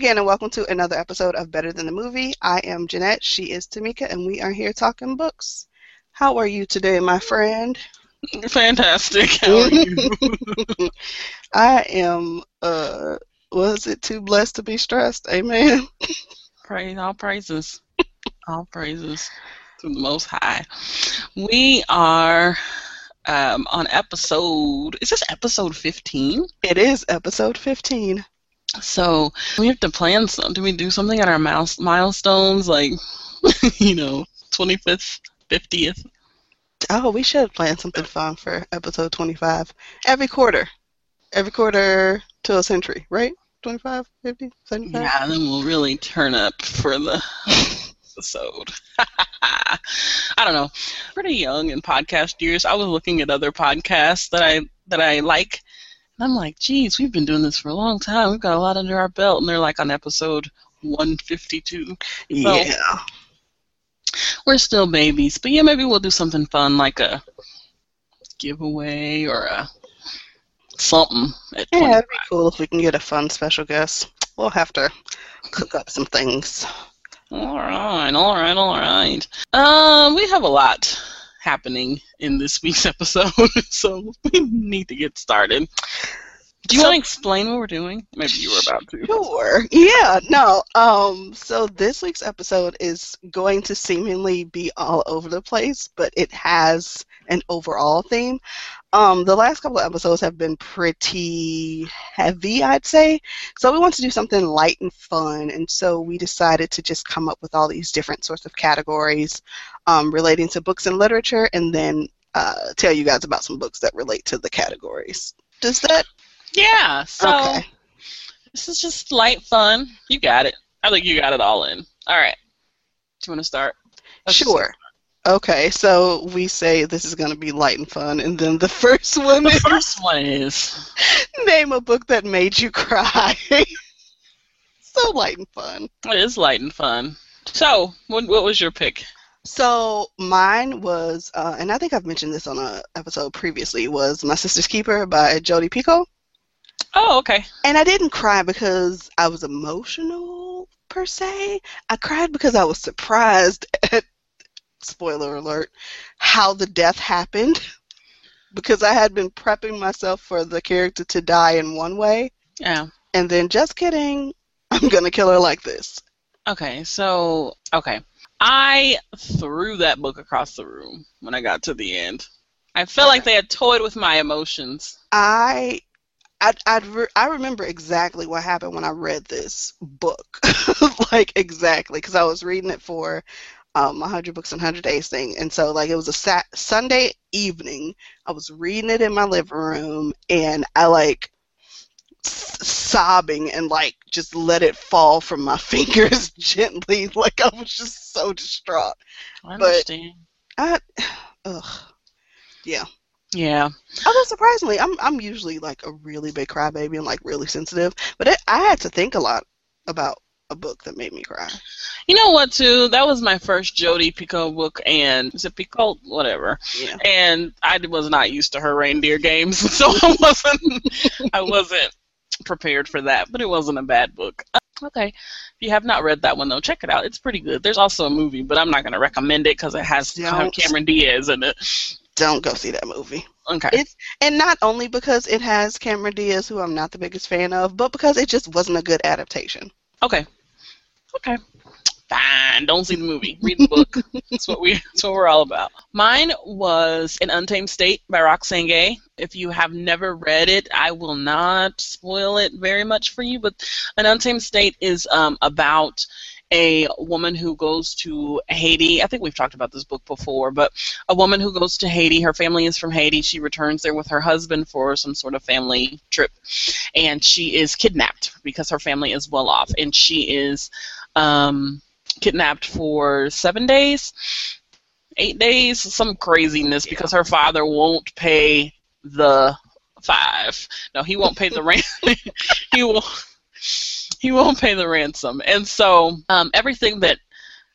Again, and welcome to another episode of Better Than the Movie. I am Jeanette. She is Tamika, and we are here talking books. How are you today, my friend? Fantastic. How are you? I am. Uh, was it too blessed to be stressed? Amen. Praise all praises. All praises to the Most High. We are um, on episode. Is this episode fifteen? It is episode fifteen. So we have to plan some. Do we do something at our mouse milestones, like you know, twenty fifth, fiftieth? Oh, we should plan something fun for episode twenty-five. Every quarter, every quarter to a century, right? 25, 50, 75? Yeah, then we'll really turn up for the episode. I don't know. Pretty young in podcast years. I was looking at other podcasts that I that I like, and I'm like, geez, we've been doing this for a long time. We've got a lot under our belt, and they're like on episode 152. Yeah. We're still babies, but yeah, maybe we'll do something fun like a giveaway or a something Yeah, 25. it'd be cool if we can get a fun special guest. We'll have to cook up some things. All right, all right, all right. Um, we have a lot happening in this week's episode, so we need to get started. Do you So- want to explain what we're doing? Maybe you were about to. Sure. Yeah, no. Um, so this week's episode is going to seemingly be all over the place, but it has an overall theme. Um, the last couple of episodes have been pretty heavy, I'd say. So we want to do something light and fun, and so we decided to just come up with all these different sorts of categories um, relating to books and literature, and then uh, tell you guys about some books that relate to the categories. Does that? Yeah. So okay. this is just light fun. You got it. I think you got it all in. All right. Do you want to start? Let's Sure. Okay, so we say this is going to be light and fun, and then the first one The is first one is name a book that made you cry. so light and fun. it is light and fun. So, what, what was your pick? So mine was, uh, and I think I've mentioned this on a episode previously, was My Sister's Keeper by Jodi Picoult. Oh, okay. And I didn't cry because I was emotional per se. I cried because I was surprised at spoiler alert how the death happened because I had been prepping myself for the character to die in one way Yeah. and then just kidding, I'm going to kill her like this. Okay, so okay, I threw that book across the room when I got to the end. I felt like they had toyed with my emotions. I I I'd re- I remember exactly what happened when I read this book, like exactly, because I was reading it for um, 100 Books in 100 Days thing, and so like it was a sat- Sunday evening. I was reading it in my living room, and I like sobbing and like just let it fall from my fingers gently, like I was just so distraught. I But- understand. I, ugh, yeah. Yeah. Although surprisingly, I'm I'm usually like a really big crybaby and like really sensitive, but it, I had to think a lot about a book that made me cry. You know what, too? That was my first Jodi Picoult book, and is it Picoult? Whatever. Yeah. And I was not used to her reindeer games, so I wasn't. I wasn't prepared for that, but it wasn't a bad book. Uh, Okay, if you have not read that one though, check it out. It's pretty good. There's also a movie, but I'm not going to recommend it because it has Don't. Cameron Diaz in it. Don't go see that movie. Okay. It's and not only because it has Cameron Diaz, who I'm not the biggest fan of, but because it just wasn't a good adaptation. Okay. Okay. Fine. Don't see the movie. Read the book. that's what we. That's what we're all about. Mine was An Untamed State by Roxane Gay. If you have never read it, I will not spoil it very much for you. But An Untamed State is um, about a woman who goes to Haiti. I think we've talked about this book before, but a woman who goes to Haiti. Her family is from Haiti. She returns there with her husband for some sort of family trip, and she is kidnapped because her family is well off, and she is um, kidnapped for seven days, eight days, some craziness because her father won't pay the five. No, he won't pay the rent. he will. He won't pay the ransom, and so um, everything that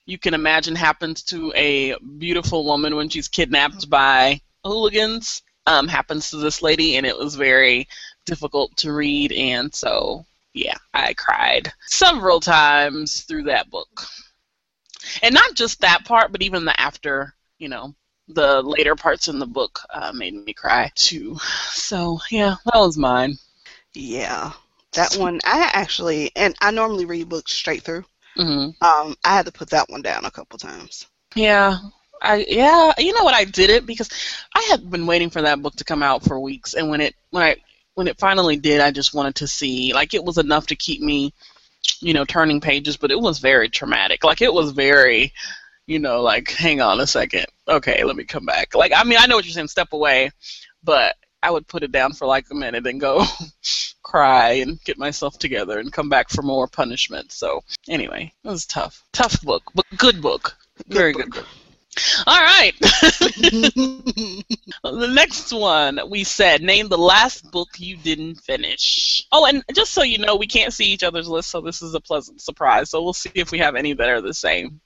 you can imagine happens to a beautiful woman when she's kidnapped by hooligans um, happens to this lady, and it was very difficult to read, and so yeah, I cried several times through that book. And not just that part, but even the after, you know, the later parts in the book uh, made me cry too. So, yeah, that was mine. Yeah. That one, I actually, and I normally read books straight through. hmm Um, I had to put that one down a couple times. Yeah. I yeah, you know what I did it because I had been waiting for that book to come out for weeks and when it when I when it finally did, I just wanted to see like it was enough to keep me you know turning pages, but it was very traumatic. Like it was very you know like hang on a second. Okay, let me come back. Like I mean, I know what you're saying step away, but I would put it down for like a minute and go cry and get myself together and come back for more punishment. So anyway, it was tough. Tough book, but good book. Very good book. All right. the next one we said name the last book you didn't finish. Oh, and just so you know, we can't see each other's list, so this is a pleasant surprise. So we'll see if we have any that are the same.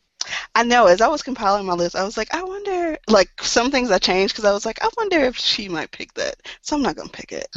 I know. As I was compiling my list, I was like, I wonder. Like some things I changed because I was like, I wonder if she might pick that. So I'm not gonna pick it.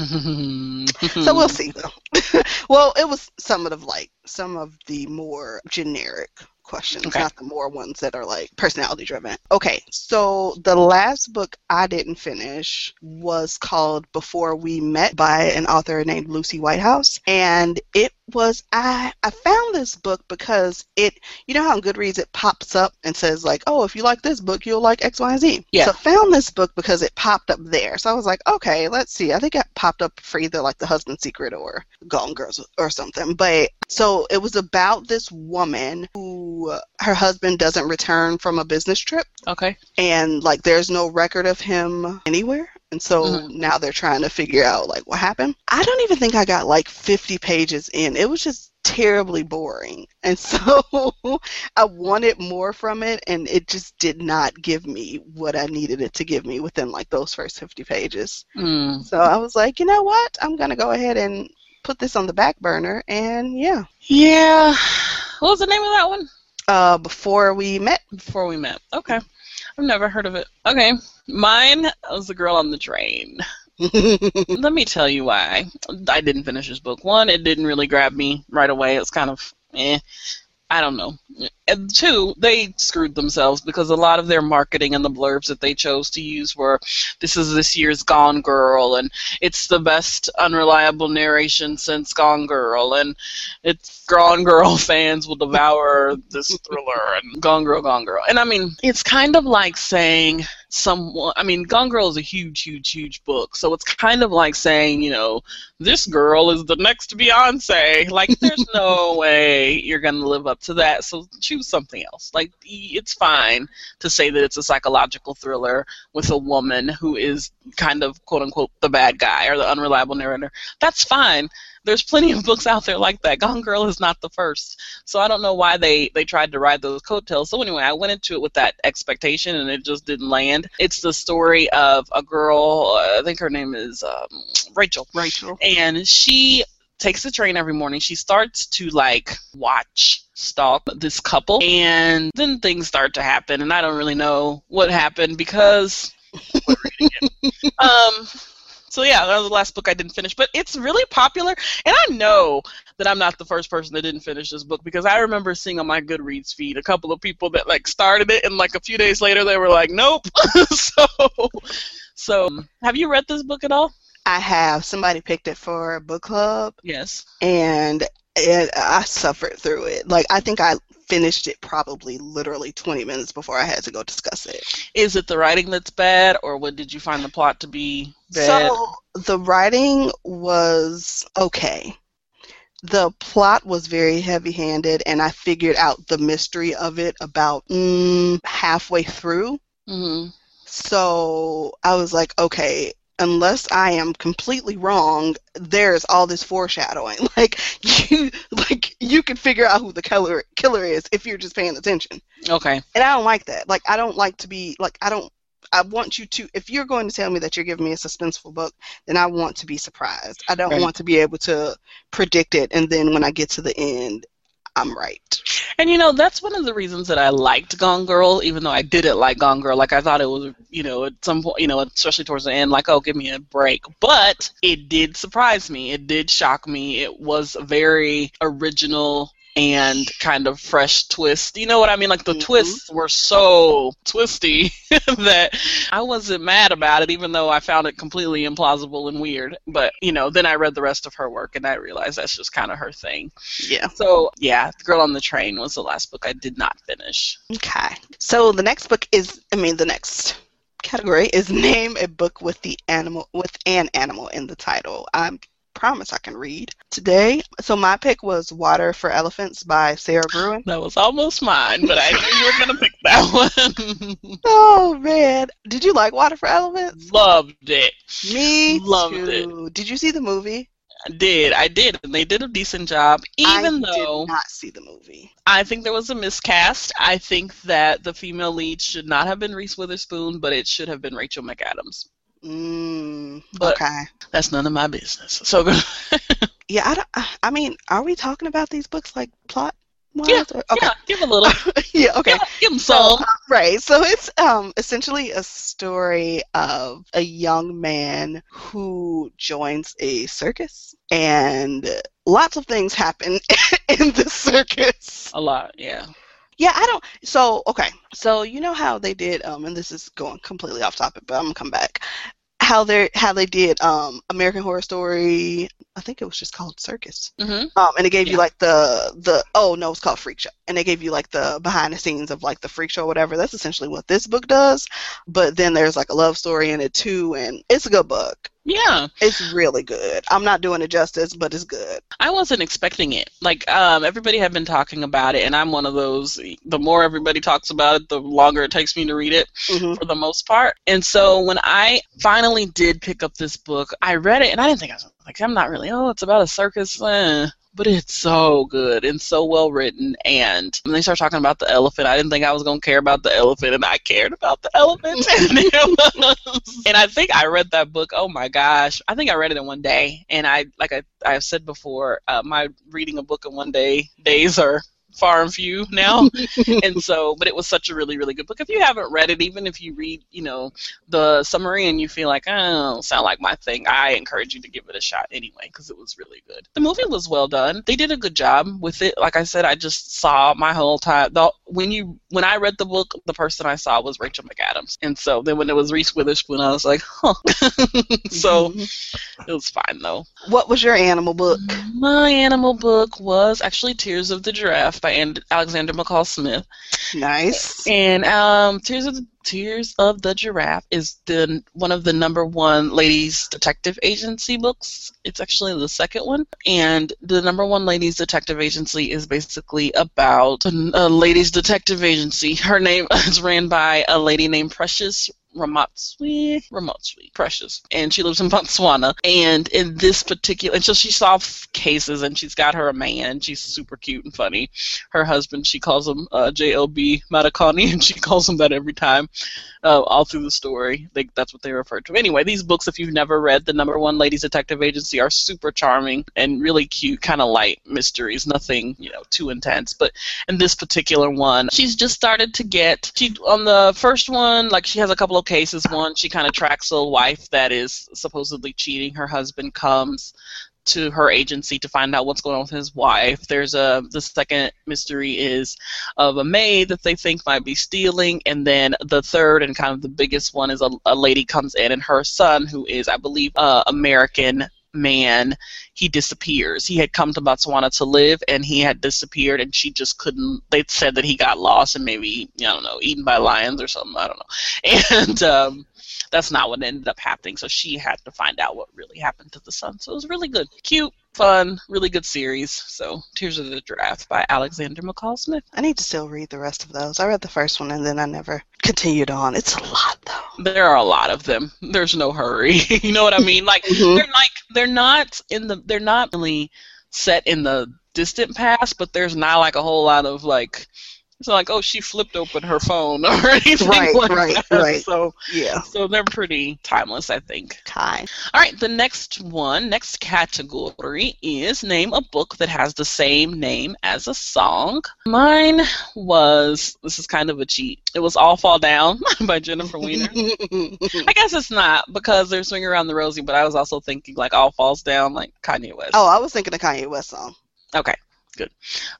So we'll see though. well, it was some of the like some of the more generic questions, Okay. not the more ones that are like personality driven. Okay, so the last book I didn't finish was called Before We Met by an author named Lucie Whitehouse, and it was I I found this book because it you know how on Goodreads it pops up and says like oh if you like this book you'll like X Y and Z. Yeah. So I found this book because it popped up there. So I was like okay let's see I think it popped up for either like The Husband Secret or Gone Girls or something. But so it was about this woman who uh, her husband doesn't return from a business trip okay. and like there's no record of him anywhere and so Mhm. now they're trying to figure out like what happened i don't even think i got like 50 pages in it was just terribly boring and so i wanted more from it and it just did not give me what i needed it to give me within like those first 50 pages Mm. so i was like you know what i'm gonna go ahead and put this on the back burner and yeah Yeah. What was the name of that one? uh before we met Before we met. Okay. I've never heard of it. Okay. Mine was The Girl on the Train. Let me tell you why I didn't finish this book. One, it didn't really grab me right away. It was kind of eh. I don't know. And two, they screwed themselves because a lot of their marketing and the blurbs that they chose to use were this is this year's Gone Girl and it's the best unreliable narration since Gone Girl and it's Gone Girl fans will devour this thriller and Gone Girl, Gone Girl. And I mean, it's kind of like saying someone I mean, Gone Girl is a huge, huge, huge book. So it's kind of like saying, you know, this girl is the next Beyonce. Like, there's no way you're going to live up to that. So choose something else. Like, it's fine to say that it's a psychological thriller with a woman who is kind of, quote unquote, the bad guy or the unreliable narrator. That's fine. There's plenty of books out there like that. Gone Girl is not the first. So I don't know why they, they tried to ride those coattails. So anyway, I went into it with that expectation and it just didn't land. It's the story of a girl, uh, I think her name is um, Rachel rachel and she takes the train every morning. She starts to like watch stalk this couple and then things start to happen and I don't really know what happened because we're reading it. um so yeah, that was the last book I didn't finish, but it's really popular and I know that I'm not the first person that didn't finish this book because I remember seeing on my Goodreads feed a couple of people that like started it and like a few days later they were like, "Nope." so so have you read this book at all? I have somebody picked it for a book club, Yes. and it, I suffered through it. Like I think I finished it probably literally 20 minutes before I had to go discuss it. Is it the writing that's bad, or what did you find the plot to be bad? So the writing was okay. The plot was very heavy-handed, and I figured out the mystery of it about mm, halfway through. hmm So I was like, okay, unless I am completely wrong, there's all this foreshadowing. Like you, like you can figure out who the killer killer is if you're just paying attention. Okay. And I don't like that. Like I don't like to be like I don't. I want you to. If you're going to tell me that you're giving me a suspenseful book, then I want to be surprised. I don't Right. want to be able to predict it, and then when I get to the end, I'm right. And you know, that's one of the reasons that I liked Gone Girl, even though I didn't like Gone Girl. Like I thought it was, you know, at some point, you know, especially towards the end, like, oh, give me a break. But it did surprise me. It did shock me. It was very original and kind of fresh twist. You know what I mean? Like the mm-hmm. twists were so twisty that I wasn't mad about it, even though I found it completely implausible and weird. But you know, then I read the rest of her work and I realized that's just kind of her thing. Yeah. So yeah, The Girl on the Train was the last book I did not finish. Okay. So the next book is, I mean, the next category is name a book with the animal with an animal in the title. I'm promise I can read today. So my pick was Water for Elephants by Sara Gruen. That was almost mine, but I knew you were going to pick that one. oh, man. Did you like Water for Elephants? Loved it. Me Loved too. it. Did you see the movie? I did. I did. And they did a decent job, even I though. I did not see the movie. I think there was a miscast. I think that the female lead should not have been Reese Witherspoon, but it should have been Rachel McAdams. Mm, but okay. That's none of my business. So yeah, I, don't, I mean, are we talking about these books like plot? Yeah, or, okay. yeah, give a little. yeah, okay. Give, give them some. So, uh, right. So it's um essentially a story of a young man who joins a circus, and lots of things happen in the circus. A lot, yeah. Yeah, I don't. So okay, so you know how they did, um, and this is going completely off topic, but I'm gonna come back. How they how they did um American Horror Story. I think it was just called Circus. Mm-hmm. Um, and it gave yeah. you like the the oh no, it's called Freak Show, and they gave you like the behind the scenes of like the Freak Show, or whatever. That's essentially what this book does. But then there's like a love story in it too, and it's a good book. Yeah. It's really good. I'm not doing it justice, but it's good. I wasn't expecting it. Like, um, everybody had been talking about it, and I'm one of those. The more everybody talks about it, the longer it takes me to read it mm-hmm. for the most part. And so when I finally did pick up this book, I read it, and I didn't think I was like, I'm not really, oh, it's about a circus. Eh but it's so good and so well written. And when they start talking about the elephant, I didn't think I was gonna care about the elephant, and I cared about the elephant. and, and I think I read that book. Oh my gosh, I think I read it in one day. And I, like I, I've said before, uh, my reading a book in one day days are far and few now. and so, but it was such a really, really good book. If you haven't read it, even if you read, you know, the summary and you feel like, oh, sound like my thing, I encourage you to give it a shot anyway because it was really good. The movie was well done. They did a good job with it. Like I said, I just saw my whole time. The, when you when I read the book, the person I saw was Rachel McAdams, and so then when it was Reese Witherspoon, I was like, huh. so mm-hmm. it was fine though. What was your animal book? My animal book was actually Tears of the Giraffe by Alexander McCall Smith. Nice. And um, Tears of the Tears of the Giraffe is the one of the number one ladies detective agency books. It's actually the second one, and the number one ladies detective agency is basically about a ladies detective agency. Her name is ran by a lady named Precious Ramotswe, Ramotswe, Precious, and she lives in Botswana. And in this particular, and so she solves cases, and she's got her a man. She's super cute and funny. Her husband, she calls him uh, JLB Matekoni, and she calls him that every time, uh, all through the story. They, that's what they refer to. Anyway, these books, if you've never read the number one ladies detective agency, are super charming and really cute, kind of light mysteries. Nothing, you know, too intense. But in this particular one, she's just started to get. She on the first one, like she has a couple of cases. One, she kind of tracks a wife that is supposedly cheating. Her husband comes to her agency to find out what's going on with his wife. There's a the second mystery is of a maid that they think might be stealing, and then the third and kind of the biggest one is a, a lady comes in and her son, who is I believe uh, American man he disappears he had come to botswana to live and he had disappeared and she just couldn't they said that he got lost and maybe i don't know eaten by lions or something i don't know and um that's not what ended up happening. So she had to find out what really happened to the son. So it was really good, cute, fun, really good series. So Tears of the Giraffe by Alexander McCall Smith. I need to still read the rest of those. I read the first one and then I never continued on. It's a lot though. There are a lot of them. There's no hurry. you know what I mean? Like mm-hmm. they're like they're not in the they're not really set in the distant past, but there's not like a whole lot of like It's not like, oh, she flipped open her phone or anything Right, like right, that. right. So, Yeah. so they're pretty timeless, I think. Kai. All right, the next one, next category is name a book that has the same name as a song. Mine was this is kind of a cheat. It was All Fall Down by Jennifer Weiner. I guess it's not because they're swinging around the rosy, but I was also thinking like All Falls Down, like Kanye West. oh, I was thinking a Kanye West song. Okay, good.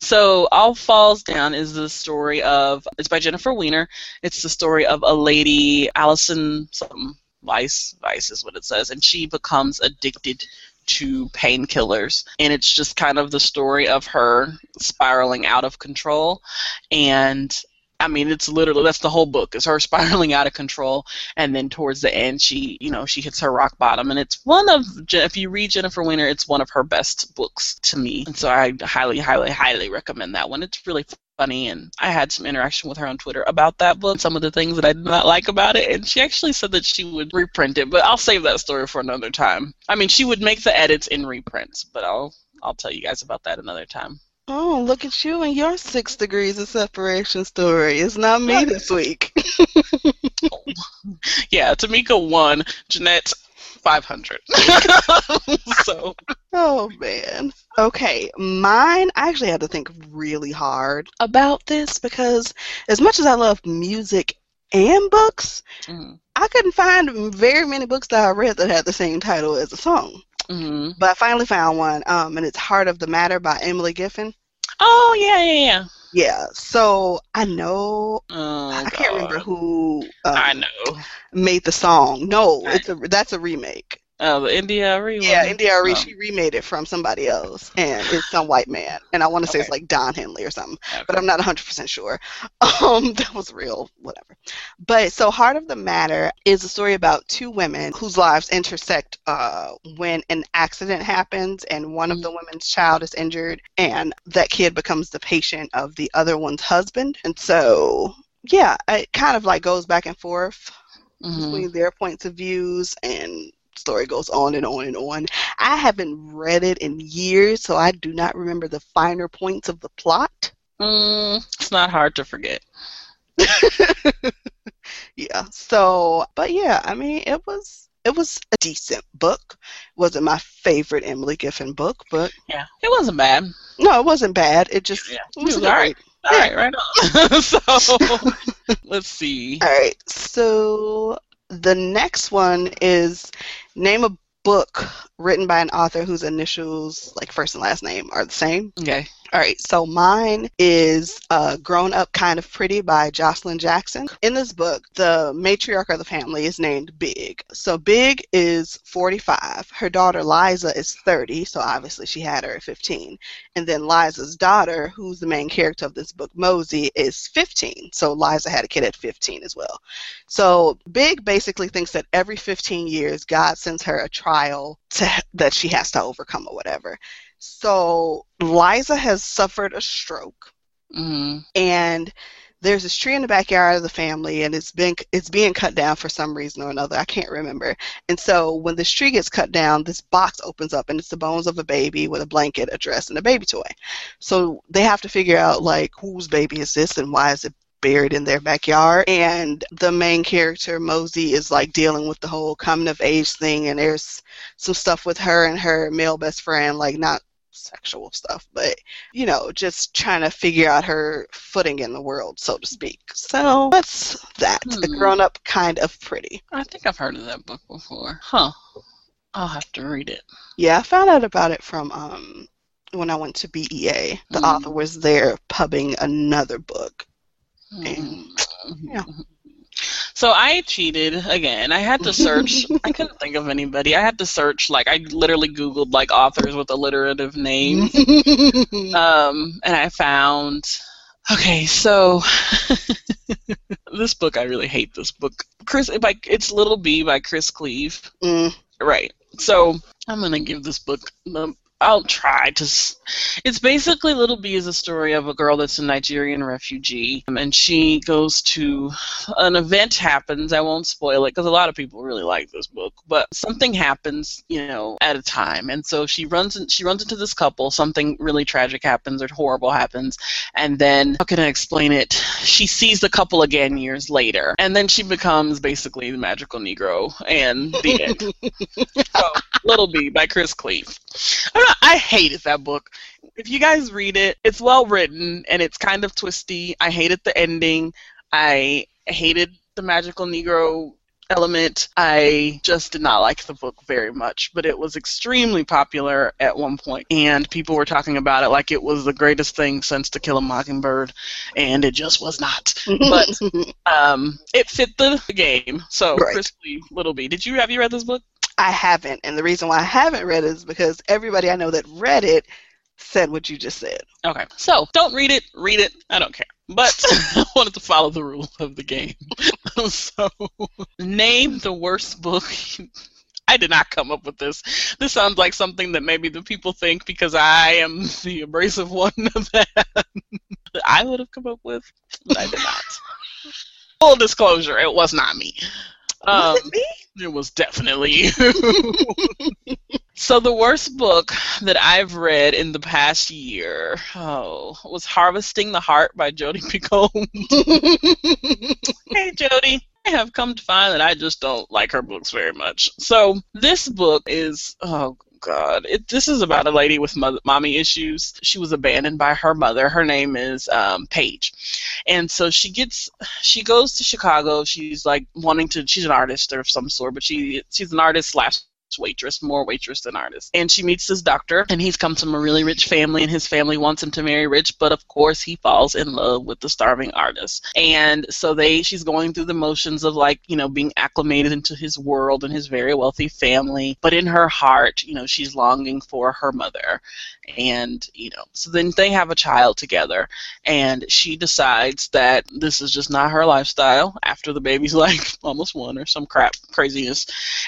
So, All Falls Down is the story of, it's by Jennifer Weiner. It's the story of a lady, Allison, some Vice, Vice is what it says, and she becomes addicted to painkillers. And it's just kind of the story of her spiraling out of control. And I mean, it's literally that's the whole book. Is her spiraling out of control, and then towards the end, she, you know, she hits her rock bottom, and it's one of if you read Jennifer Weiner, it's one of her best books to me, and so I highly, highly, highly recommend that one. It's really funny, and I had some interaction with her on Twitter about that book, some of the things that I did not like about it, and she actually said that she would reprint it, but I'll save that story for another time. I mean, she would make the edits in reprints, but I'll I'll tell you guys about that another time. Oh, look at you and your six degrees of separation story. It's not me this week. Yeah, Tamika won. Jeanette, 500. so, Oh man. Okay, mine. I actually had to think really hard about this because, as much as I love music and books, mm, I couldn't find very many books that I read that had the same title as a song. Mm. But I finally found one, um, and it's "Heart of the Matter" by Emily Giffin. Oh, yeah, yeah, yeah. Yeah. So I know Oh, I can't remember who um, I know. made the song. No, it's a that's a remake. Oh, the India Arie Yeah, one? India Oh, she remade it from somebody else, and it's some white man, and I want to say it's like Don Henley or something, okay. but I'm not 100% sure. Um, that was real, whatever. But so, Heart of the Matter is a story about two women whose lives intersect uh, when an accident happens, and one of the women's child is injured, and that kid becomes the patient of the other one's husband, and so. Yeah, it kind of like goes back and forth Mhm. between their points of views and story goes on and on and on. I haven't read it in years, so I do not remember the finer points of the plot. Mm, it's not hard to forget. yeah. So, but yeah, I mean, it was it was a decent book. It Wasn't my favorite Emily Giffin book, but Yeah, it wasn't bad. no, it wasn't bad. It just Yeah, it was it was a good alright. All right, right on. so, let's see. All right. So the next one is name a book written by an author whose initials, like first and last name, are the same. Okay. All right, so mine is uh, Grown Up Kind of Pretty by Joshilyn Jackson. In this book, the matriarch of the family is named Big. So Big is 45. Her daughter Liza is 30, so obviously she had her at 15. And then Liza's daughter, who's the main character of this book, Mosey, is 15. So Liza had a kid at 15 as well. So Big basically thinks that every 15 years, God sends her a trial to, that she has to overcome or whatever. So Liza has suffered a stroke, hmm and there's this tree in the backyard of the family, and it's been it's being cut down for some reason or another. I can't remember. And so when this tree gets cut down, this box opens up, and it's the bones of a baby with a blanket, a dress, and a baby toy. So they have to figure out like whose baby is this, and why is it buried in their backyard and the main character Mosey is like dealing with the whole coming of age thing and there's some stuff with her and her male best friend like not sexual stuff, but you know, just trying to figure out her footing in the world, so to speak. So that's that. A Hmm. grown up kind of pretty. I think I've heard of that book before. Huh. I'll have to read it. Yeah, I found out about it from um when I went to BEA. The Hmm. author was there pubbing another book. Mhm. yeah. So I cheated again. I had to search. I couldn't think of anybody. I had to search like I literally googled like authors with alliterative names. um, and I found. Okay, so this book I really hate. This book, Chris, by it's Little Bee by Chris Cleave. Mm, Right. So I'm gonna give this book. Um, I'll try to. s- It's basically Little Bee is a story of a girl that's a Nigerian refugee, um, and she goes to an event happens. I won't spoil it because a lot of people really like this book, but something happens, you know, at a time, and so she runs. In, she runs into this couple. Something really tragic happens or horrible happens, and then how can I explain it? She sees the couple again years later, and then she becomes basically the magical Negro, and the end. so, Little Bee by Chris Cleave. I, don't know, I hated that book. If you guys read it, it's well written and it's kind of twisty. I hated the ending. I hated the magical Negro element. I just did not like the book very much, but it was extremely popular at one point, and people were talking about it like it was the greatest thing since To Kill a Mockingbird, and it just was not. But um, it fit the game. So, Right. Chris Bee, did you have you read this book? I haven't, and the reason why I haven't read it is because everybody I know that read it said what you just said. Okay. So don't read it. Read it. I don't care. But I wanted to follow the rules of the game. so name the worst book. I did not come up with this. This sounds like something that maybe the people think because I am the abrasive one that, that I would have come up with, but I did not. Full disclosure, it was not me. Um, was it me? it was definitely you. so the worst book that I've read in the past year, oh, was Harvesting the Heart by Jodi Picoult. hey Jody. I have come to find that I just don't like her books very much. So this book is oh god, it, this is about a lady with mommy issues. She was abandoned by her mother. Her name is um, Paige, and so she gets she goes to Chicago. She's like wanting to. She's an artist of some sort, but she she's an artist slash waitress, more waitress than artist. And she meets this doctor, and he's comes from a really rich family, and his family wants him to marry rich, but of course he falls in love with the starving artist. And so they, she's going through the motions of like, you know, being acclimated into his world and his very wealthy family, but in her heart, you know, she's longing for her mother. And, you know, so then they have a child together, and she decides that this is just not her lifestyle after the baby's like almost one or some crap craziness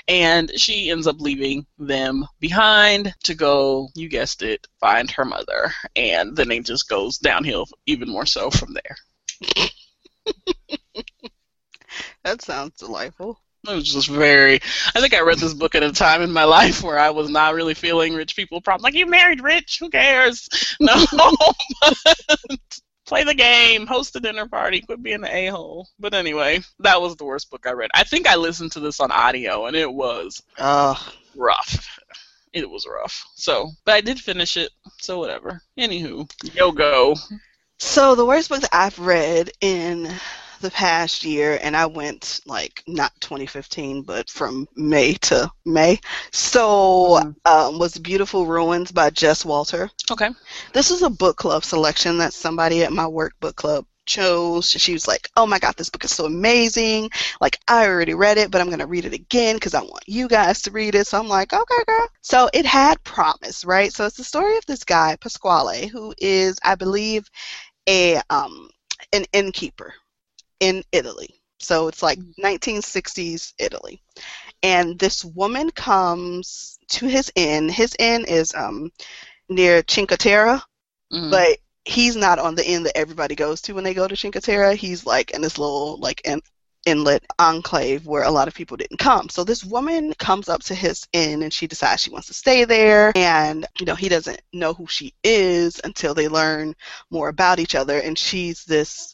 and she ends up leaving them behind to go you guessed it find her mother. And then it just goes downhill even more so from there. That sounds delightful. it was just very i think i read this book at a time in my life where i was not really feeling rich people problems like you married rich? Who cares? No play the game host a dinner party quit being an a-hole but anyway that was the worst book i read i think i listened to this on audio and it was Ugh. rough. It was rough. So, but I did finish it. So whatever. Anywho, yo go. So the worst book that I've read in the past year, and I went like not 2015, but from May to May. So um, was Beautiful Ruins by Jess Walter. Okay. This is a book club selection that somebody at my work book club chose. She was like, "Oh my God, this book is so amazing! Like I already read it, but I'm gonna read it again because I want you guys to read it." So I'm like, "Okay, girl." So it had promise, right? So it's the story of this guy Pasquale, who is, I believe, a um an innkeeper in Italy. So it's like 1960s Italy. And this woman comes to his inn. His inn is um near Cinque Terre, Mhm. but he's not on the inn that everybody goes to when they go to Cinque Terre. He's like in this little like in, inlet enclave where a lot of people didn't come. So this woman comes up to his inn and she decides she wants to stay there. And you know he doesn't know who she is until they learn more about each other. And she's this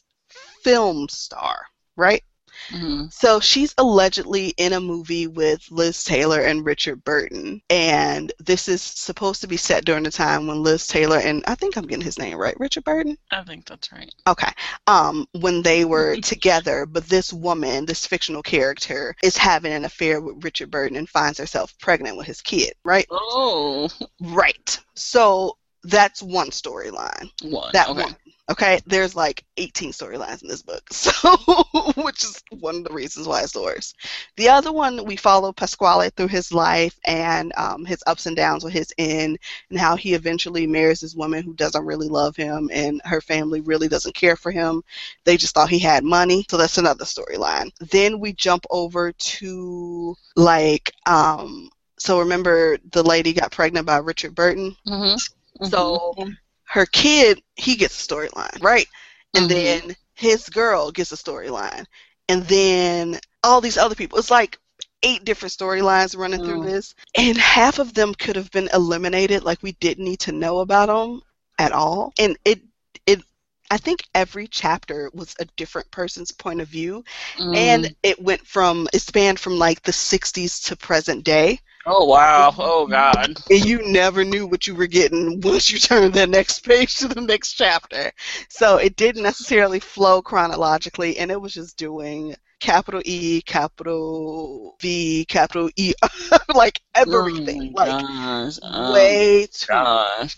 film star, right? Mhm. So she's allegedly in a movie with Liz Taylor and Richard Burton. And this is supposed to be set during the time when Liz Taylor and I think I'm getting his name right, Richard Burton? I think that's right. Okay. Um, when they were together, but this woman, this fictional character, is having an affair with Richard Burton and finds herself pregnant with his kid, right? Oh, Right. So that's one storyline one. that okay. one. Okay, there's like 18 storylines in this book, so which is one of the reasons why it's the worst. The other one, we follow Pasquale through his life and um, his ups and downs with his inn, and how he eventually marries this woman who doesn't really love him, and her family really doesn't care for him. They just thought he had money, so that's another storyline. Then we jump over to like um, so remember the lady got pregnant by Richard Burton. Mm-hmm. So her kid, he gets a storyline, right? And Mhm. then his girl gets a storyline, and then all these other people. It's like eight different storylines running through Mm. this, and half of them could have been eliminated. Like we didn't need to know about them at all, and it it. I think every chapter was a different person's point of view, Mm. and it went from it spanned from like the 60s to present day oh wow, oh god. and you never knew what you were getting once you turned the next page to the next chapter. So it didn't necessarily flow chronologically, and it was just doing capital E, capital V, capital E, like oh, everything, Oh like gosh. Oh way too. gosh.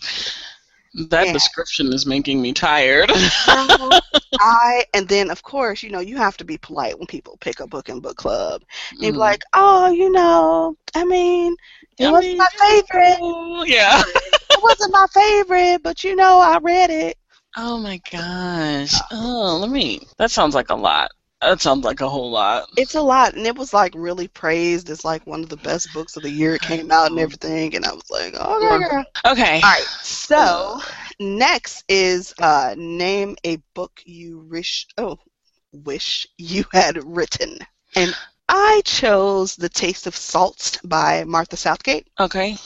That Yeah. description is making me tired. I and then of course you know you have to be polite when people pick a book in book club. You'd be Mm. like, oh, you know, I mean, it I wasn't mean, my favorite. Yeah. It wasn't my favorite, but you know, I read it. Oh my gosh. Oh, let me. That sounds like a lot. That sounds like a whole lot. It's a lot, and it was like really praised as like one of the best books of the year. It came out and everything, and I was like, oh, okay, girl. Okay. All right, so next is uh, name a book you wish oh wish you had written, and I chose The Taste of Salt by Martha Southgate. Okay.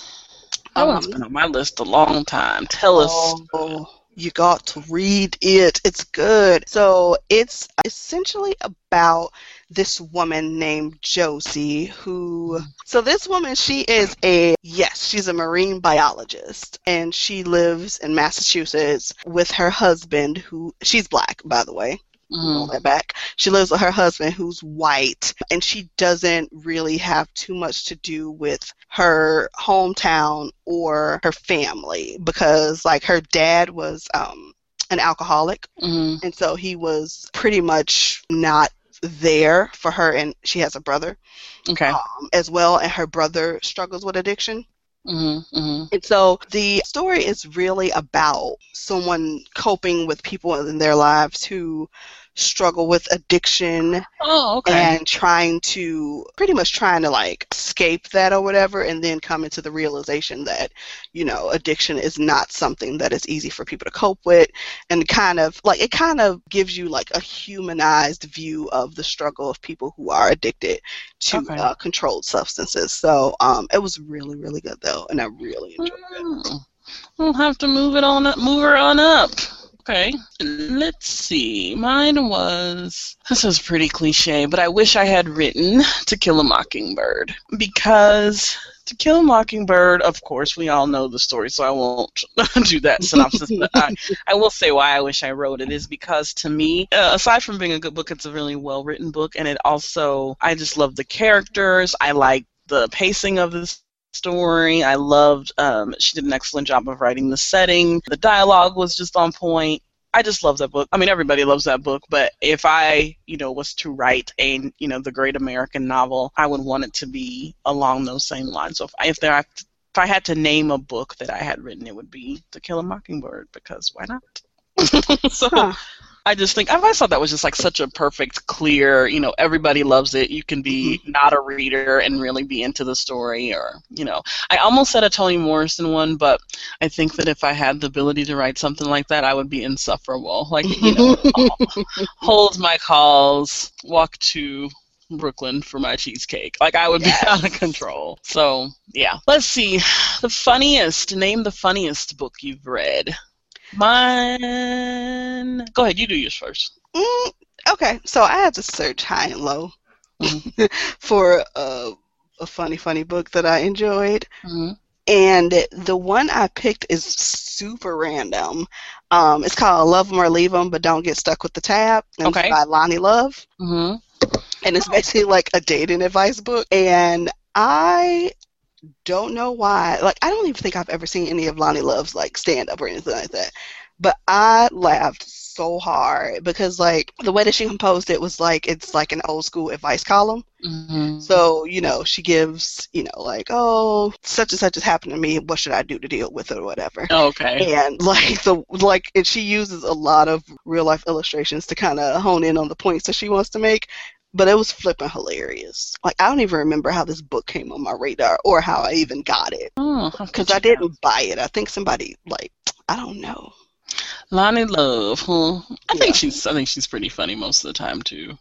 That one's Um, been on my list a long time. Tell us. Oh, you got to read it. It's good. So it's essentially about this woman named Josie who so this woman she is a yes, she's a marine biologist and she lives in Massachusetts with her husband who she's black by the way Mm, that back. She lives with her husband who's white, and she doesn't really have too much to do with her hometown or her family because, like, her dad was um, an alcoholic, mhm, and so he was pretty much not there for her, and she has a brother Okay. um, as well, and her brother struggles with addiction. Mhm, mhm, And so the story is really about someone coping with people in their lives who struggle with addiction Oh, okay. and trying to pretty much trying to like escape that or whatever and then coming to the realization that you know addiction is not something that is easy for people to cope with and kind of like it kind of gives you like a humanized view of the struggle of people who are addicted to Okay. uh, controlled substances so um, it was really really good though and i really enjoyed it Mm. We'll have to move it on up, move her on up. Okay. Let's see. Mine was this is pretty cliche, but I wish I had written To Kill a Mockingbird because To Kill a Mockingbird, of course, we all know the story, so I won't do that synopsis. but I, I will say why I wish I wrote it is because to me, uh, aside from being a good book, it's a really well written book, and it also I just love the characters. I like the pacing of this story. I loved. Um, she did an excellent job of writing the setting. The dialogue was just on point. I just love that book. I mean, everybody loves that book, but if I, you know, was to write a, you know, the great American novel, I would want it to be along those same lines. So if I, if there, if I had to name a book that I had written, it would be To Kill a Mockingbird because why not? so Huh. I just think I always thought that was just like such a perfect, clear. You know, everybody loves it. You can be mm-hmm. not a reader and really be into the story, or you know, I almost said a Toni Morrison one, but I think that if I had the ability to write something like that, I would be insufferable. Like you know, hold my calls, walk to Brooklyn for my cheesecake. Like I would Yes. be out of control. So yeah, let's see. The funniest. Name the funniest book you've read. Mine. Go ahead. You do yours first. Mm, okay, so I had to search high and low Mm-hmm. for a, a funny, funny book that I enjoyed. hmm And the one I picked is super random. Um, it's called Love 'em or Leave 'em, but don't get stuck with the tab. And Okay. It's by Loni Love. hmm And it's basically like a dating advice book. And I don't know why. Like, I don't even think I've ever seen any of Loni Love's like stand up or anything like that. But I laughed so hard because like the way that she composed it was like it's like an old school advice column. hmm So, you know, she gives, you know, like, oh, such and such has happened to me. What should I do to deal with it or whatever? Okay. And like the like, and she uses a lot of real life illustrations to kind of hone in on the points that she wants to make. But it was flipping hilarious. Like I don't even remember how this book came on my radar or how I even got it Oh, because could I didn't buy it. I think somebody like I don't know. Loni Love, huh? I Yeah. think she's I think she's pretty funny most of the time too.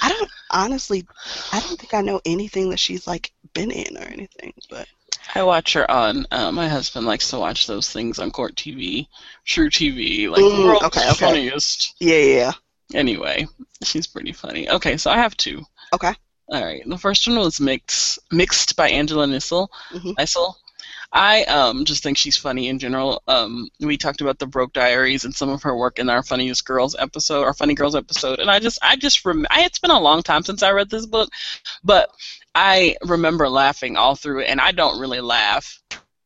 I don't honestly. I don't think I know anything that she's like been in or anything. But I watch her on. Uh, my husband likes to watch those things on Court TV, truTV, like Mm, world's okay, okay. funniest. yeah, yeah. Anyway, she's pretty funny. Okay, so I have two. Okay. All right. The first one was mixed, mixed by Angela Nissel. Mhm. Nissel. I um just think she's funny in general. Um, we talked about the Broke Diaries and some of her work in our Funniest Girls episode, our Funny Girls episode, and I just, I just rem- I, it's been a long time since I read this book, but I remember laughing all through it, and I don't really laugh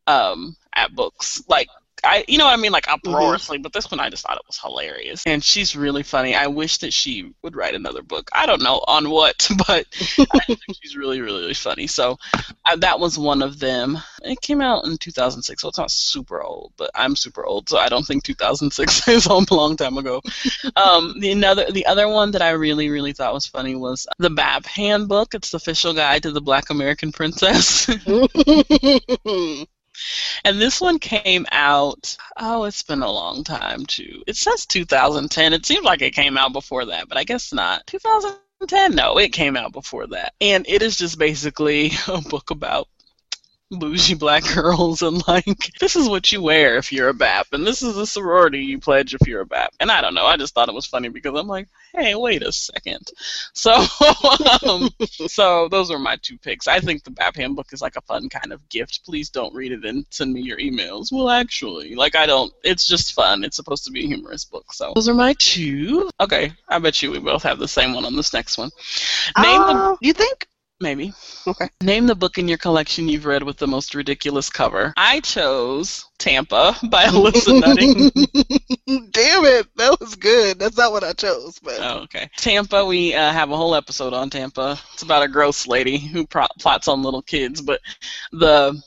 um at books like. I, you know what I mean, like uproariously, but this one I just thought it was hilarious, and she's really funny. I wish that she would write another book. I don't know on what, but I think she's really, really, really funny. So uh, that was one of them. It came out in 2006, so it's not super old, but I'm super old, so I don't think 2006 is a long time ago. Um, the another, the other one that I really, really thought was funny was the BAP Handbook. It's the official guide to the Black American Princess. And this one came out, oh, it's been a long time too. It says 2010. It seems like it came out before that, but I guess not. 2010? No, it came out before that. And it is just basically a book about bougie black girls and like this is what you wear if you're a BAP and this is the sorority you pledge if you're a BAP. And I don't know, I just thought it was funny because I'm like, hey, wait a second. So um, so those are my two picks. I think the BAP handbook is like a fun kind of gift. Please don't read it and send me your emails. Well, actually, like I don't. It's just fun. It's supposed to be a humorous book. So those are my two. Okay, I bet you we both have the same one on this next one. Name the Uh, you think? Maybe. Okay. Name the book in your collection you've read with the most ridiculous cover. I chose Tampa by Alyssa Nutting. Damn it, that was good. That's not what I chose, but Oh, okay. Tampa, we uh, have a whole episode on Tampa. It's about a gross lady who pro- plots on little kids, but the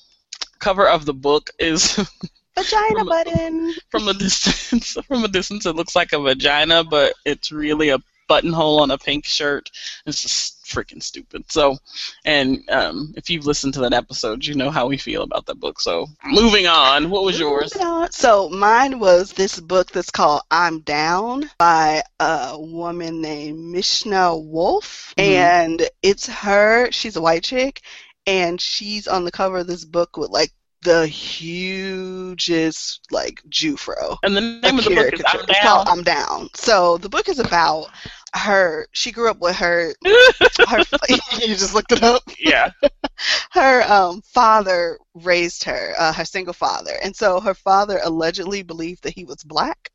cover of the book is vagina From- button. from a distance. From a distance, it looks like a vagina, but it's really a buttonhole on a pink shirt. It's just freaking stupid. So, and um, if you've listened to that episode, you know how we feel about that book. So, moving on. What was yours? So mine was this book that's called "I'm Down" by a woman named Mishna Wolff, Mhm. and it's her. She's a white chick, and she's on the cover of this book with like the hugest like Jufro. And the name of the book is. I'm It's called I'm Down. So the book is about her. She grew up with her. her you just looked it up yeah. her um, father raised her, uh, her single father, and so her father allegedly believed that he was black.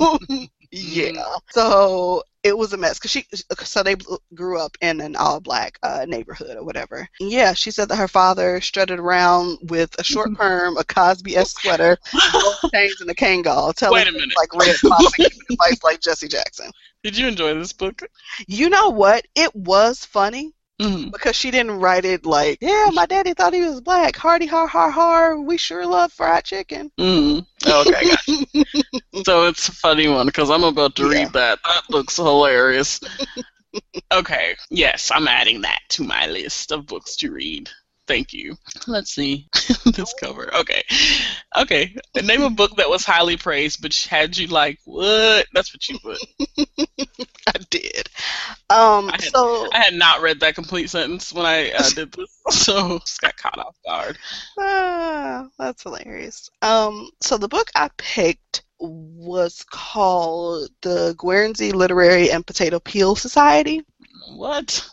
Um, yeah. So it was a mess because she, so they grew up in an all-black uh, neighborhood or whatever. Yeah, she said that her father strutted around with a short perm, a Cosby-esque sweater, gold chains, and a Kangol, telling Wait a minute. like red pops and like Jesse Jackson. Did you enjoy this book? You know what? It was funny Mhm. because she didn't write it like, yeah, my daddy thought he was black. Hardy har har har. We sure love fried chicken. Mm. Okay, gotcha. so it's a funny one because I'm about to Yeah. read that. That looks hilarious. okay, yes, I'm adding that to my list of books to read. Thank you. Let's see this cover. Okay, okay. Name a book that was highly praised, but had you like what? That's what you put. I did. Um. I had- so I had not read that complete sentence when I uh, did this, so just got caught off guard. ah, that's hilarious. Um. So the book I picked was called the Guernsey Literary and Potato Peel Society. What?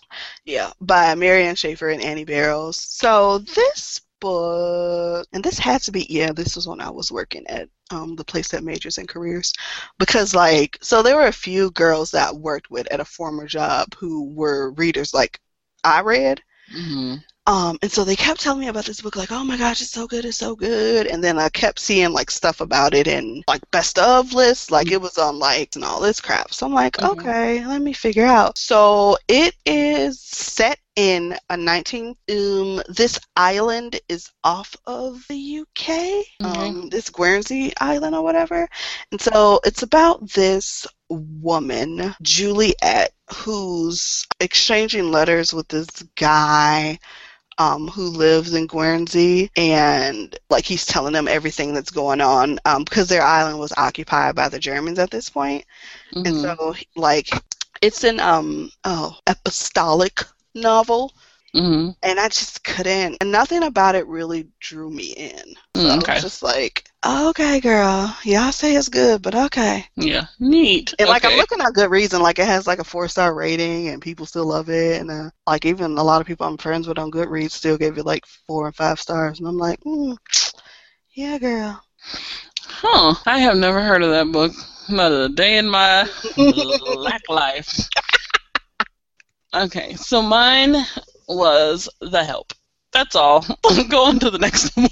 Yeah, by Mary Ann Shaffer and Annie Barrows. So this book, and this had to be, yeah, this was when I was working at um, the place that majors in careers, because like, so there were a few girls that worked with at a former job who were readers like I read. hmm Um, and so they kept telling me about this book, like, oh my gosh, it's so good, it's so good. And then I kept seeing like stuff about it and like best of lists, like it was on like and all this crap. So I'm like, Mhm. okay, let me figure out. So it is set in a 19 um this island is off of the UK um this Guernsey island or whatever and so it's about this woman Juliet who's exchanging letters with this guy um, who lives in Guernsey, and like he's telling them everything that's going on um, because their island was occupied by the Germans at this point. Mhm. and so like it's an um oh apostolic novel, Mhm. and I just couldn't, and nothing about it really drew me in. So Mm, I was just like, okay, girl, y'all say it's good, but okay. Yeah. Neat. And like I'm looking at Goodreads, and like it has like a four star rating, and people still love it, and uh, like even a lot of people I'm friends with on Goodreads still gave it like four and five stars, and I'm like, mm, yeah, girl. Huh. I have never heard of that book. Not a day in my black life. Okay, so mine was The Help. That's all. Go on to the next one.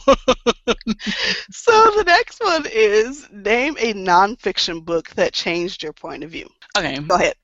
So the next one is name a nonfiction book that changed your point of view. okay, Go ahead.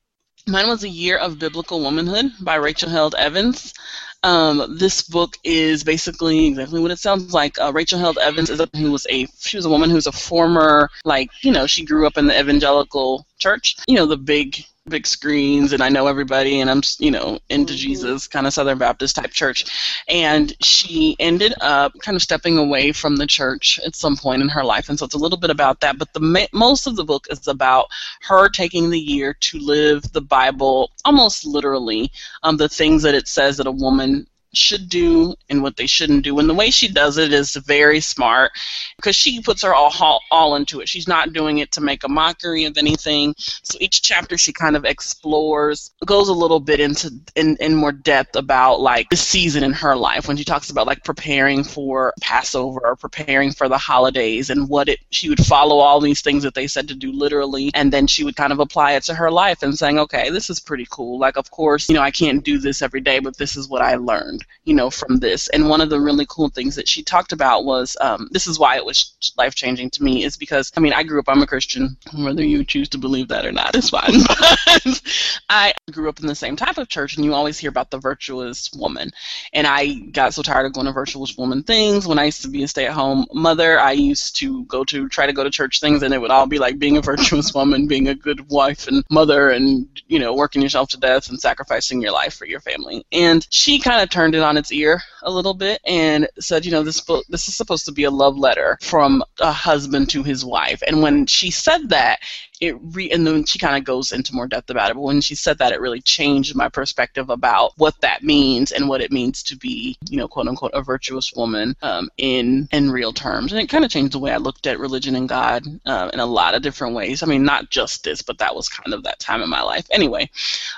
Mine was A Year of Biblical Womanhood by Rachel Held Evans. Um, this book is basically exactly what it sounds like. Uh, Rachel Held Evans is a, who was a she was a woman who's a former like you know she grew up in the evangelical church. You know the big big screens and I know everybody and I'm you know into Mhm. Jesus kind of Southern Baptist type church, and she ended up kind of stepping away from the church at some point in her life, and so it's a little bit about that. But the ma- most of the book is about her taking the year to live the Bible almost literally, um, the things that it says that a woman should do and what they shouldn't do. And the way she does it is very smart because she puts her all, all into it. She's not doing it to make a mockery of anything. So each chapter she kind of explores, goes a little bit into in, in more depth about like the season in her life when she talks about like preparing for Passover or preparing for the holidays and what it she would follow all these things that they said to do literally and then she would kind of apply it to her life and saying, Okay, this is pretty cool. Like of course, you know, I can't do this every day, but this is what I learned, you know, from this. And one of the really cool things that she talked about was um, this is why it was life changing to me is because I mean I grew up I'm a Christian. Whether you choose to believe that or not is fine but I grew up in the same type of church and you always hear about the virtuous woman. And I got so tired of going to virtuous woman things. When I used to be a stay at home mother I used to go to try to go to church things and it would all be like being a virtuous woman being a good wife and mother and you know working yourself to death and sacrificing your life for your family. And she kind of turned it on its ear a little bit and said you know this book this is supposed to be a love letter from a husband to his wife. And when she said that it re and then she kind of goes into more depth about it but when she said that it really changed my perspective about what that means and what it means to be you know quote unquote a virtuous woman um, in in real terms and it kind of changed the way i looked at religion and god um, in a lot of different ways. I mean not just this but that was kind of that time in my life. Anyway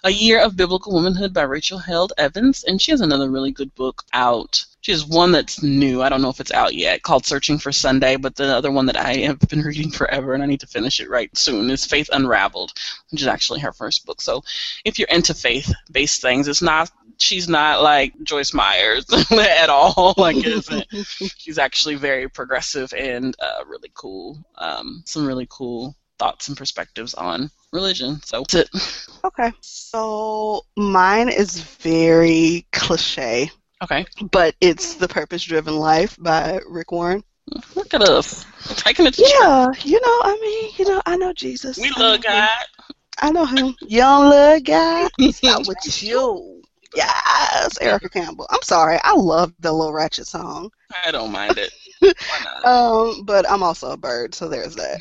a year of biblical womanhood by rachel held evans and she has another really good book out she has one that's new. I don't know if it's out yet, called Searching for Sunday. But the other one that I have been reading forever, and I need to finish it right soon, is Faith Unraveled, which is actually her first book. So if you're into faith-based things, it's not. She's not like Joyce Myers at all. Like isn't. She's actually very progressive and uh, really cool. Um, some really cool thoughts and perspectives on religion. So that's it. Okay. So mine is very cliche, Okay. but it's The Purpose Driven Life by Rick Warren. Look at us taking it to church. Yeah, you know, I mean, you know, I know Jesus. We I love know him. God. I know him. Young love God. Not with you. Yes, Erica Campbell. I'm sorry. I love the Little Ratchet song. I don't mind it. Um, but I'm also a bird, so there's that.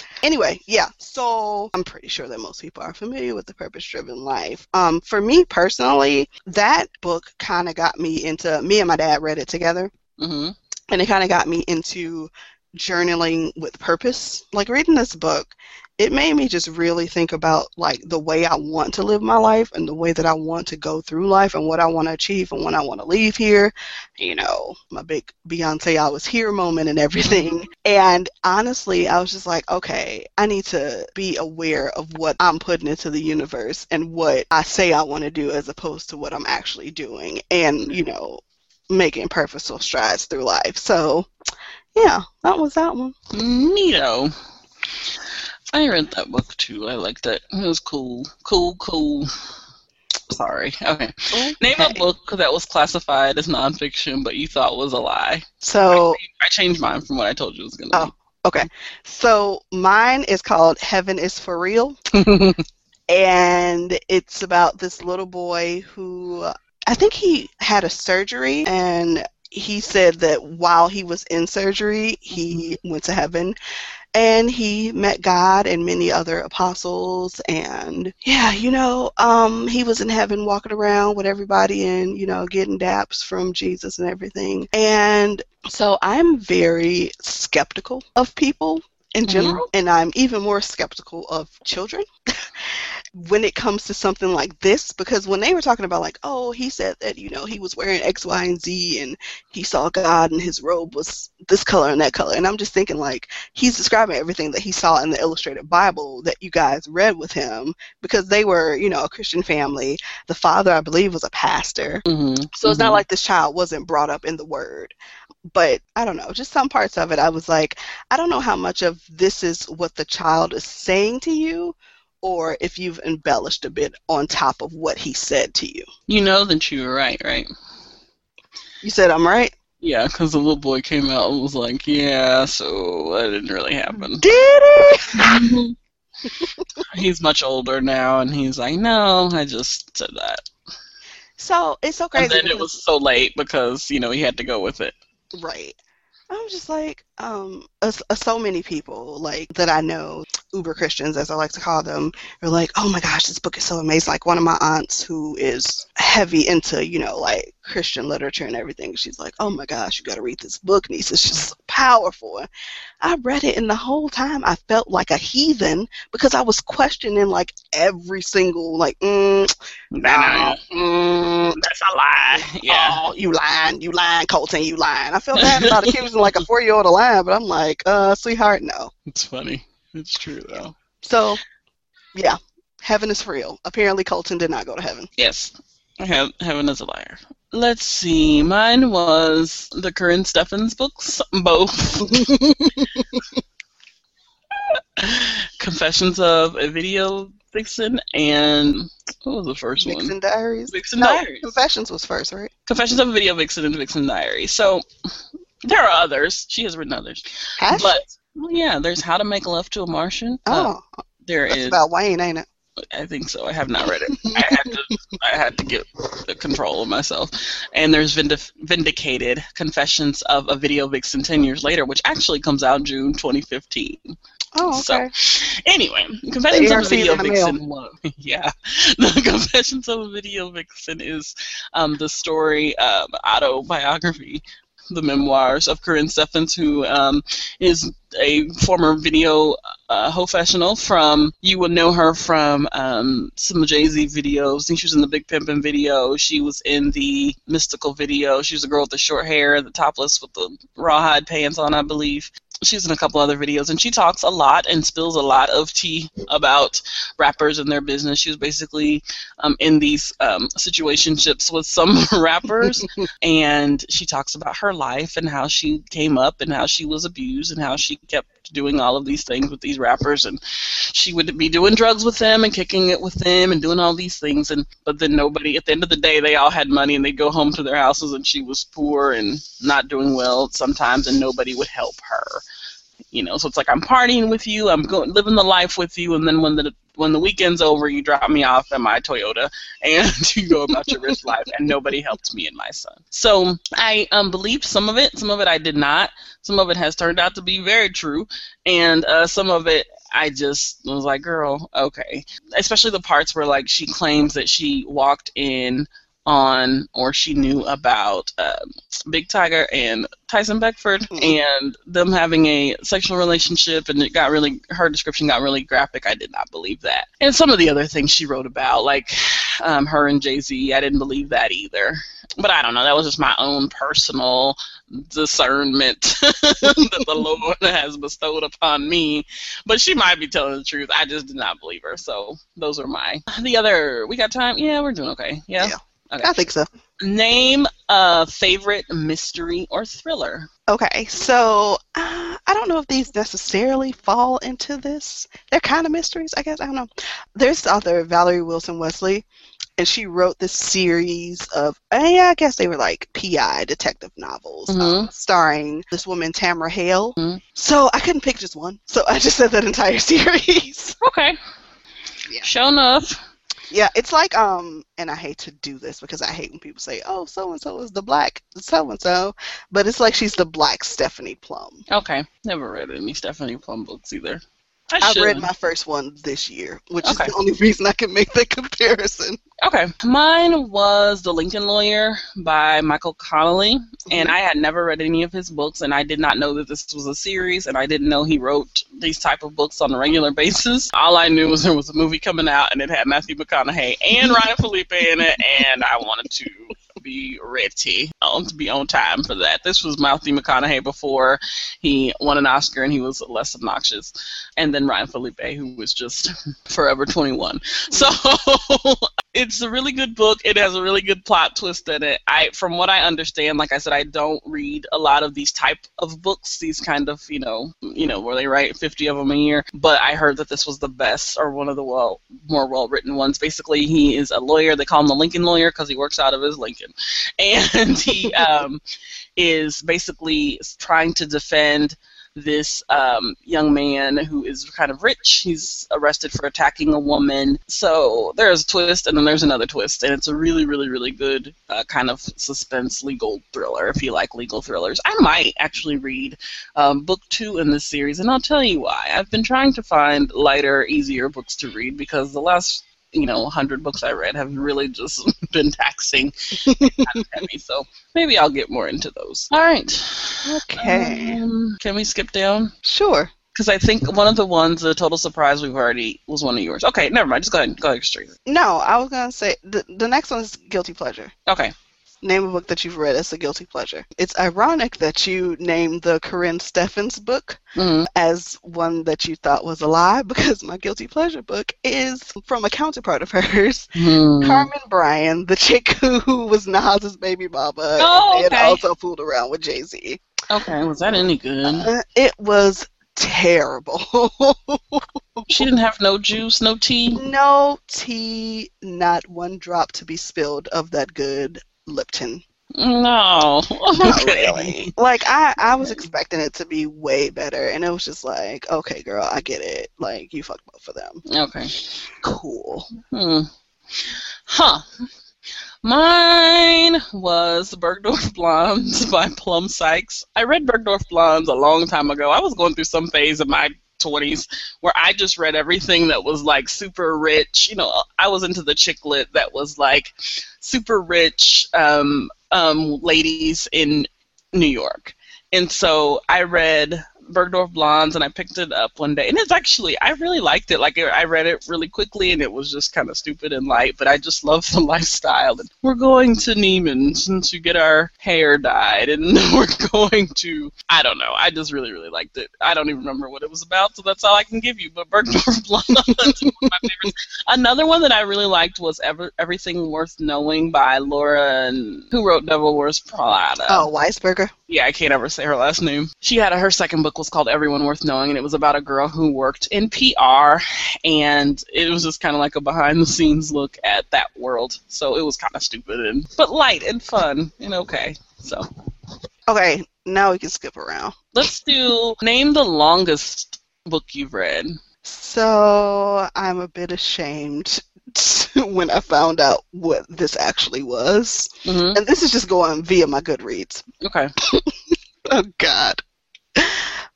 anyway, yeah. So I'm pretty sure that most people are familiar with the purpose-driven life. Um, for me personally, that book kind of got me into. Me and my dad read it together, hmm and it kind of got me into journaling with purpose. Like reading this book, it made me just really think about like the way I want to live my life and the way that I want to go through life and what I want to achieve and when I want to leave here. You know, my big Beyonce I was here moment and everything. And honestly, I was just like, okay, I need to be aware of what I'm putting into the universe and what I say I want to do as opposed to what I'm actually doing. And, you know, making purposeful strides through life. So, yeah, that was that one. Neato. I read that book too. I liked it. It was cool. Cool, cool. Sorry. Okay. Okay. Name a book that was classified as nonfiction, but you thought was a lie. So I changed mine from what I told you it was going to be. Oh. okay. So mine is called Heaven is for Real. and it's about this little boy who I think he had a surgery and he said that while he was in surgery he mm-hmm. went to heaven and he met God and many other apostles and yeah you know um he was in heaven walking around with everybody and you know getting daps from Jesus and everything and so I'm very skeptical of people in Mhm. general and I'm even more skeptical of children when it comes to something like this because when they were talking about like oh he said that you know he was wearing x y and z and he saw god and his robe was this color and that color and i'm just thinking like he's describing everything that he saw in the illustrated bible that you guys read with him because they were you know a christian family the father i believe was a pastor Mhm, so it's mhm. not like this child wasn't brought up in the word. But I don't know, just some parts of it, I was like, I don't know how much of this is what the child is saying to you, or if you've embellished a bit on top of what he said to you. You know that you were right, right? You said I'm right? Yeah, because the little boy came out and was like, "Yeah, so that didn't really happen." Did he? he's much older now, and he's like, "No, I just said that." So it's so crazy. and then it was so late because you know he had to go with it. Right. I'm just like, um, uh, so many people like that I know, uber Christians as I like to call them, are like, oh my gosh, this book is so amazing. Like one of my aunts who is heavy into, you know, like Christian literature and everything. She's like, oh my gosh, you got to read this book, niece. It's just so powerful. I read it, and the whole time I felt like a heathen because I was questioning like every single like, mm, no, mm, that's a lie. Yeah. Oh, you lying, you lying, Colton, you lying. I feel bad about accusing like a four year old of lying, but I'm like, uh, sweetheart, no. It's funny. It's true though. So, yeah, heaven is real. Apparently, Colton did not go to heaven. Yes. I have heaven is a liar. Let's see. Mine was the Karrine Steffans books, both. Confessions of a Video Vixen and what was the first one? Vixen Diaries. Vixen No, Diaries. Confessions was first, right? Confessions of a Video Vixen and Vixen Diary. So there are others. She has written others. Has she? But well, yeah, there's How to Make Love to a Martian. Uh, Oh, there that's is. about Wayne, ain't it? I think so. I have not read it. I had to. I had to get the control of myself. And there's Vindif- Vindicated: Confessions of a Video Vixen ten years later, which actually comes out June 2015. Oh, okay. So. Anyway, Confessions of a Video in the mail. Vixen. Yeah, the Confessions of a Video Vixen is um, the story um, autobiography, the memoirs of Karrine Steffans, who um, is a former video uh, professional from. You will know her from um, some Jay Z videos. She was in the Big Pimpin' video. She was in the Mystikal video. She was a girl with the short hair, the topless with the rawhide pants on, I believe she's in a couple other videos and she talks a lot and spills a lot of tea about rappers and their business. She was basically um, in these um, situationships with some rappers and she talks about her life and how she came up and how she was abused and how she kept doing all of these things with these rappers and she would be doing drugs with them and kicking it with them and doing all these things and but then nobody at the end of the day they all had money and they'd go home to their houses and she was poor and not doing well sometimes and nobody would help her. You know so it's like i'm partying with you i'm going living the life with you and then when the when the weekend's over you drop me off in my toyota and you go about your rich life and nobody helped me and my son. So i um, believed some of it some of it i did not. Some of it has turned out to be very true. And uh, some of it I just was like, girl, okay. Especially the parts where like she claims that she walked in on or she knew about um, Big Tigger and Tyson Beckford Mhm. and them having a sexual relationship and it got really her description got really graphic. I did not believe that. And some of the other things she wrote about, like um, her and Jay Z, I didn't believe that either. But I don't know. That was just my own personal discernment that the Lord has bestowed upon me. But she might be telling the truth. I just did not believe her. So those are my. The other. We got time? Yeah, we're doing okay. Yeah. Yeah. Okay. I think so. Name a favorite mystery or thriller. Okay, so uh, I don't know if these necessarily fall into this. They're kind of mysteries, I guess. I don't know. There's the author Valerie Wilson Wesley, and she wrote this series of, uh, yeah, I guess they were like PI detective novels, um, Mhm. starring this woman Tamara Hayle. Mhm. So I couldn't pick just one, so I just said that entire series. Okay. Yeah. Sure enough. Yeah, it's like um, and I hate to do this because I hate when people say, "Oh, so and so is the black so and so," but it's like she's the black Stephanie Plum. Okay. Never read any Stephanie Plum books either. I, I read my first one this year, which Okay. is the only reason I can make that comparison. Okay. Mine was The Lincoln Lawyer by Michael Connelly. And Mm-hmm. I had never read any of his books, and I did not know that this was a series, and I didn't know he wrote these type of books on a regular basis. All I knew was there was a movie coming out, and it had Matthew McConaughey and Ryan Phillippe in it, and I wanted to be ready um, to be on time for that. This was Matthew McConaughey before he won an Oscar, and he was less obnoxious, and then Ryan Phillippe, who was just forever 21. So it's a really good book. It has a really good plot twist in it. I, from what I understand, like I said, I don't read a lot of these type of books. These kind of, you know, you know, where they write 50 of them a year. But I heard that this was the best or one of the well, more well written ones. Basically, he is a lawyer. They call him the Lincoln lawyer because he works out of his Lincoln, and he um, is basically trying to defend this um, young man who is kind of rich. He's arrested for attacking a woman. So there's a twist, and then there's another twist, and it's a really, really, really good uh, kind of suspense legal thriller. If you like legal thrillers, I might actually read um, book two in this series, and I'll tell you why. I've been trying to find lighter, easier books to read because the last you know 100 books I read have really just been taxing and kind of heavy. So maybe I'll get more into those. All right. Okay, Um, can we skip down? sure. Because I think one of the ones, the total surprise we've already was one of yours. Okay, never mind. Just go ahead. Go ahead straight. No, I was gonna say the the next one is guilty pleasure. Okay. Name a book that you've read as a guilty pleasure. It's ironic that you named the Karrine Steffans book hmm as one that you thought was a lie because my guilty pleasure book is from a counterpart of hers, Hmm. Carmen Bryan, the chick who was Nas's baby mama Oh, and okay. also fooled around with Jay Z. Okay. Was that any good? Uh, it was terrible. She didn't have no juice, no tea. no tea, not one drop to be spilled of that good Lipton. No. Not really. Like I, I was expecting it to be way better, and it was just like, okay, girl, I get it. Like you fucked both of them. Okay. Cool. Hmm. Huh. Mine was Bergdorf Blondes by Plum Sykes. I read Bergdorf Blondes a long time ago. I was going through some phase of my 20s where I just read everything that was like super rich. You know, I was into the chick lit that was like super rich um, um, ladies in New York. And so I read Bergdorf Blondes and I picked it up one day. And it's actually, I really liked it. Like, I read it really quickly and it was just kind of stupid and light, but I just love the lifestyle. And we're going to Neiman's to get our hair dyed and we're going to, I don't know. I just really, really liked it. I don't even remember what it was about, so that's all I can give you. But Bergdorf Blondes is one of my favorites. Another one that I really liked was Ever- Everything Worth Knowing by Laura, and who wrote Devil Wears Prada. Oh, Weisberger. Yeah, I can't ever say her last name. She had a, her second book was called Everyone Worth Knowing, and it was about a girl who worked in PR, and it was just kind of like a behind the scenes look at that world. So it was kind of stupid and but light and fun and okay. So Okay, now we can skip around. let's do name the longest book you've read. So I'm a bit ashamed when I found out what this actually was, hmm and this is just going via my Goodreads. Okay. Oh God.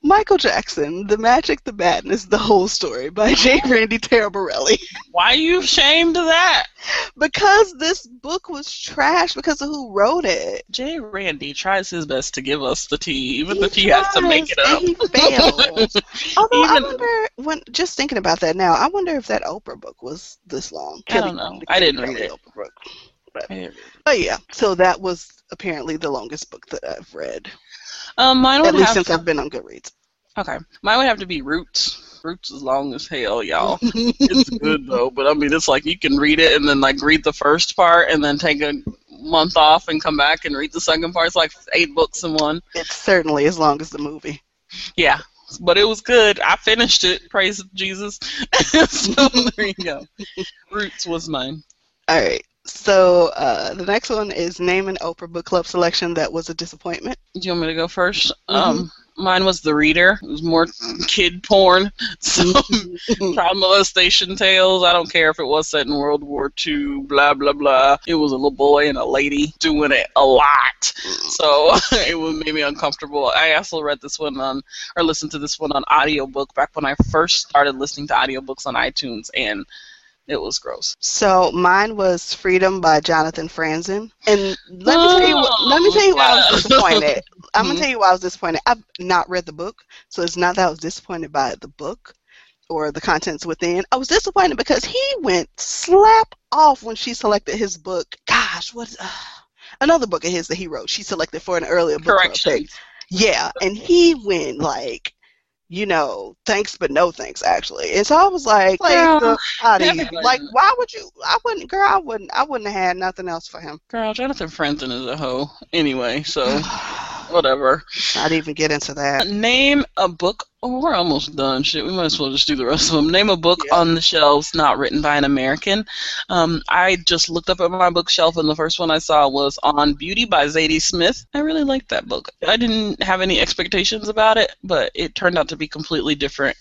Michael Jackson, The Magic, the Madness, The Whole Story by J. Randy Taraborelli. Why are you ashamed of that? because this book was trash because of who wrote it. Jay Randy tries his best to give us the tea, even if he has to make it up. he failed. Although I wonder, when just thinking about that now, I wonder if that Oprah book was this long. I don't know. I didn't read it. Oprah book. um, Oh yeah, so that was apparently the longest book that I've read, Um, mine at would least have since I've been on Goodreads. Okay. Mine would have to be Roots. Roots is long as hell, y'all. It's good though, but I mean, it's like you can read it and then like read the first part and then take a month off and come back and read the second part. It's like eight books in one. it's certainly as long as the movie. Yeah, but it was good. I finished it. Praise Jesus. so there you go. Roots was mine. All right. So uh, the next one is name an Oprah book club selection that was a disappointment. Do you want me to go 1st Um, mine was The Reader. It was more kid porn. some child molestation tales. I don't care if it was set in World War II. Blah blah blah. It was a little boy and a lady doing it a lot. So it made me uncomfortable. I also read this one on or listened to this one on audiobook back when I first started listening to audiobooks on iTunes and it was gross. So mine was Freedom by Jonathan Franzen. And let me tell you Oh, let me tell you why I was disappointed. I'm gonna tell you why I was disappointed. I've not read the book, so it's not that I was disappointed by the book or the contents within. I was disappointed because he went slap off when she selected his book. Gosh, what is uh, another book of his that he wrote? She selected for an earlier book club pick. Correction. Yeah, and he went like, you know, thanks but no thanks actually. And so I was like, like Girl, the you. Like, why would you? I wouldn't, girl. I wouldn't. I wouldn't have had nothing else for him. Girl, Jonathan Franzen is a hoe. Anyway, so whatever. Not even get into that. Name a book. Oh, we're almost done. Shit, we might as well just do the rest of them. Name a book Yeah. on the shelves not written by an American. Um, I just looked up at my bookshelf, and the first one I saw was On Beauty by Zadie Smith. I really liked that book. I didn't have any expectations about it, but it turned out to be completely different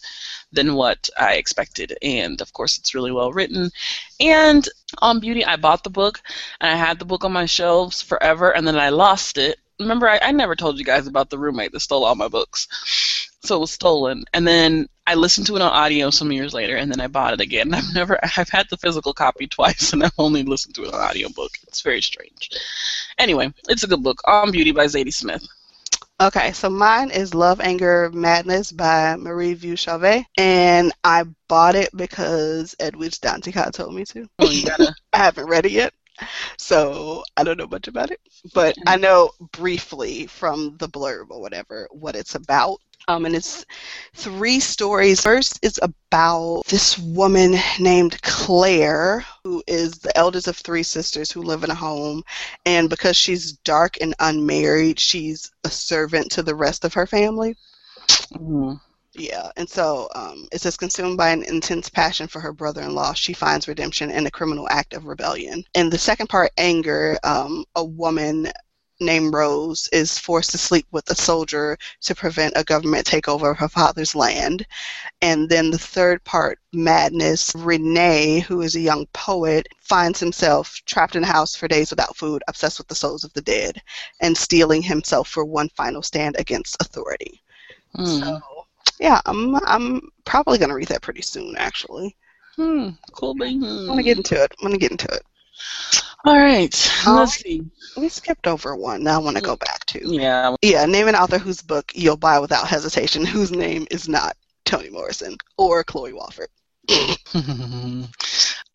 than what I expected. And of course, it's really well written. And on Beauty, I bought the book, and I had the book on my shelves forever, and then I lost it. Remember, I, I never told you guys about the roommate that stole all my books. So it was stolen. And then I listened to it on audio some years later, and then I bought it again. I've never, I've had the physical copy twice, and I've only listened to it on audiobook. It's very strange. Anyway, it's a good book. On Beauty by Zadie Smith. Okay, so mine is Love, Anger, Madness by Marie Vieux-Chauvet, and I bought it because Edwidge Danticat told me to. Oh, you gotta. I haven't read it yet, so I don't know much about it, but I know briefly from the blurb or whatever what it's about. Um, and it's three stories. First is about this woman named Claire, who is the eldest of three sisters who live in a home, and because she's dark and unmarried, she's a servant to the rest of her family. Mm. Yeah, and so um, it says consumed by an intense passion for her brother-in-law, she finds redemption in a criminal act of rebellion. And the second part, anger, um, a woman named Rose is forced to sleep with a soldier to prevent a government takeover of her father's land. And then the third part, madness, Renee, who is a young poet, finds himself trapped in a house for days without food, obsessed with the souls of the dead, and steeling himself for one final stand against authority. Mm. So yeah, I'm I'm probably gonna read that pretty soon. Actually, Hmm. Cool beans. I'm gonna get into it. I'm gonna get into it. All right. All Let's see. We skipped over one. That I want to go back to. Yeah. Yeah, name an author whose book you'll buy without hesitation, whose name is not Toni Morrison or Chloe Wofford.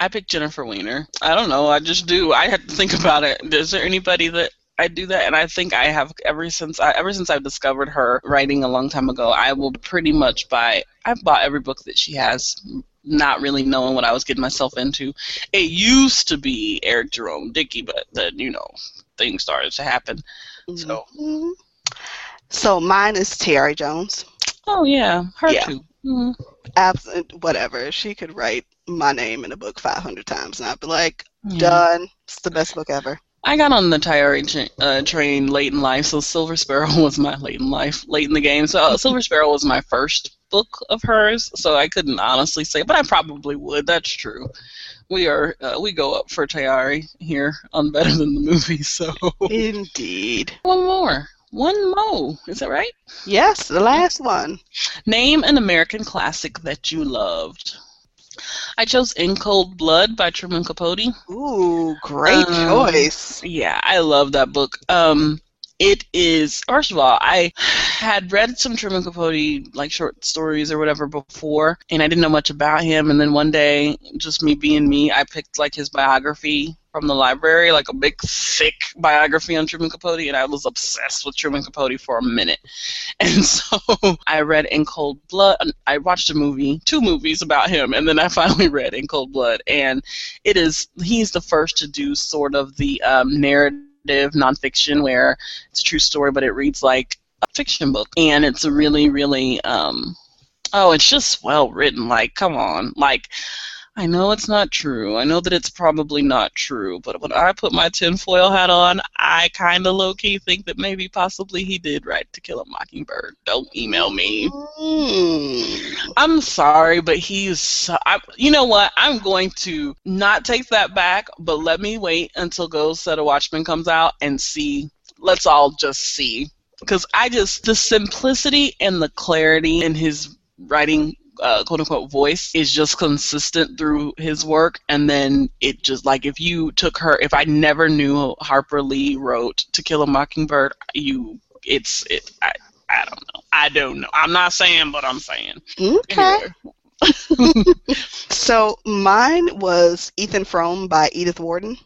I picked Jennifer Weiner. I don't know. I just do. I had to think about it. Is there anybody that I do that? And I think I have ever since I ever since I've discovered her writing a long time ago. I will pretty much buy. I've bought every book that she has, not really knowing what I was getting myself into. It used to be Eric Jerome Dickey, but then you know things started to happen. So. Mhm. So mine is Tayari Jones. Oh yeah, her Yeah. too. Mhm. Absent, whatever. She could write my name in a book 500 times, and I'd be like, Yeah. done. It's the best book ever. I got on the tra- uh, train late in life, so Silver Sparrow was my late in life, late in the game. So uh, Silver Sparrow was my first book of hers, so I couldn't honestly say, but I probably would. That's true. We are uh, we go up for Tayari here on Better Than the Movie. So Indeed. one more, one more. Is that right? Yes, the last one. Name an American classic that you loved. I chose In Cold Blood by Truman Capote. Ooh, great Um, choice. Yeah, I love that book. Um, it is first of all, I had read some Truman Capote like short stories or whatever before, and I didn't know much about him. And then one day, just me being me, I picked like his biography from the library, like a big thick biography on Truman Capote, and I was obsessed with Truman Capote for a minute. And so I read In Cold Blood. I watched a movie, two movies about him, and then I finally read In Cold Blood, and it is he's the first to do sort of the um, narrative nonfiction where it's a true story, but it reads like a fiction book, and it's a really, really um, oh, it's just well written. Like, come on, like. I know it's not true. I know that it's probably not true, but when I put my tinfoil hat on, I kind of low key think that maybe possibly he did write To Kill a Mockingbird. Don't email me. Mm. I'm sorry, but he's. So, I, you know what? I'm going to not take that back, but let me wait until Go Set a Watchman comes out and see. Let's all just see. Because I just. The simplicity and the clarity in his writing uh, quote unquote voice is just consistent through his work and then it just like if you took her if i never knew harper lee wrote to kill a mockingbird you it's it i, I don't know i don't know i'm not saying but i'm saying Okay. Anyway. So mine was Ethan Frome by Edith Wharton.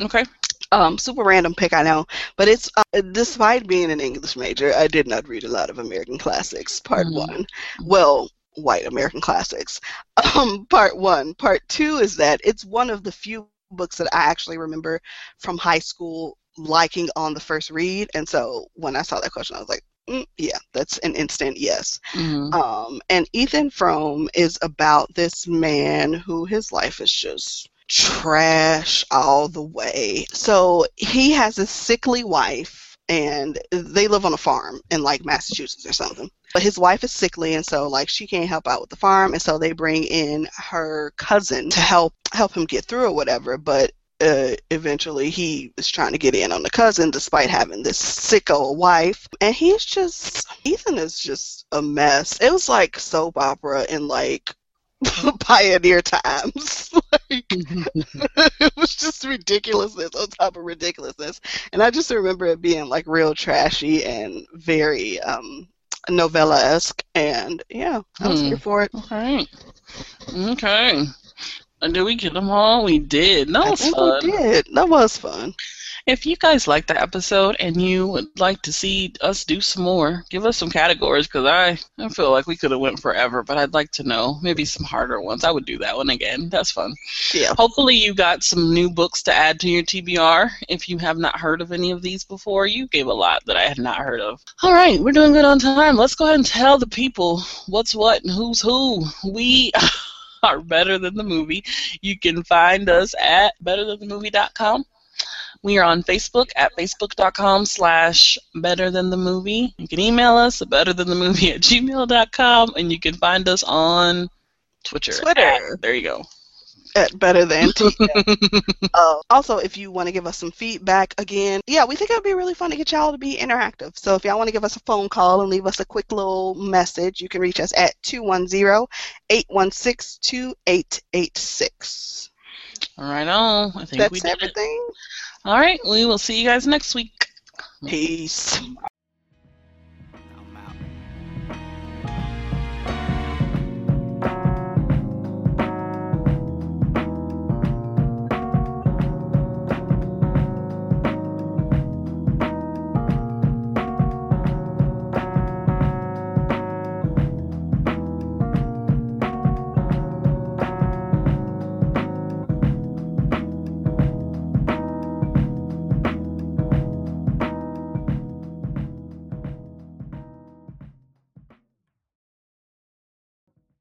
okay Um, super random pick, I know, but it's uh, despite being an English major, I did not read a lot of American classics. Part Mhm. one, well, white American classics. Um, part one, part two is that it's one of the few books that I actually remember from high school liking on the first read, and so when I saw that question, I was like, mm, yeah, that's an instant yes. Mhm. Um, and Ethan Frome is about this man who his life is just trash all the way. So he has a sickly wife, and they live on a farm in like Massachusetts or something. But his wife is sickly, and so like she can't help out with the farm, and so they bring in her cousin to help help him get through or whatever. But uh, eventually he is trying to get in on the cousin despite having this sick old wife and he's just ethan is just a mess it was like soap opera in like pioneer times it was just ridiculousness on top of ridiculousness. And i just remember it being like real trashy and very um novella-esque. And yeah i was Hmm. here for it. Okay. Okay. And did we get them all? We did. That i was fun we did. That was fun If you guys like the episode and you would like to see us do some more, give us some categories because I, I feel like we could have went forever, but I'd like to know maybe some harder ones. I would do that one again. That's fun. yeah Hopefully you got some new books to add to your TBR. If you have not heard of any of these before, you gave a lot that I had not heard of. All right, we're doing good on time. Let's go ahead and tell the people what's what and who's who. We are better than the movie. You can find us at betterthanthemovie.com. We are on Facebook at facebook.com slash better than the movie. You can email us at betterthanthemovie at gmail.com and you can find us on Twitter. Twitter. at- there you go. at better than. Uh, also, if you want to give us some feedback, again, yeah, we think it would be really fun to get y'all to be interactive. So if y'all want to give us a phone call and leave us a quick little message, you can reach us at 210-816-2886. All right, on. I think we That's everything. it. All right, we will see you guys next week. Peace.